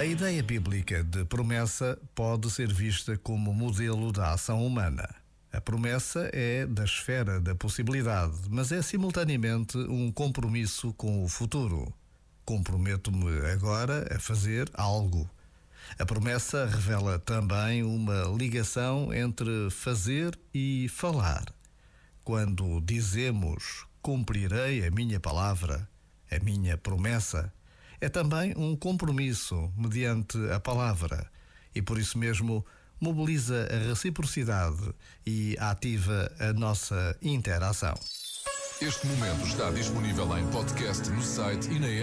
A ideia bíblica de promessa pode ser vista como modelo da ação humana. A promessa é da esfera da possibilidade, mas é simultaneamente um compromisso com o futuro. Comprometo-me agora a fazer algo. A promessa revela também uma ligação entre fazer e falar. Quando dizemos cumprirei a minha palavra, a minha promessa, é também um compromisso mediante a palavra e por isso mesmo mobiliza a reciprocidade e ativa a nossa interação. Este momento está disponível em podcast no site e na app.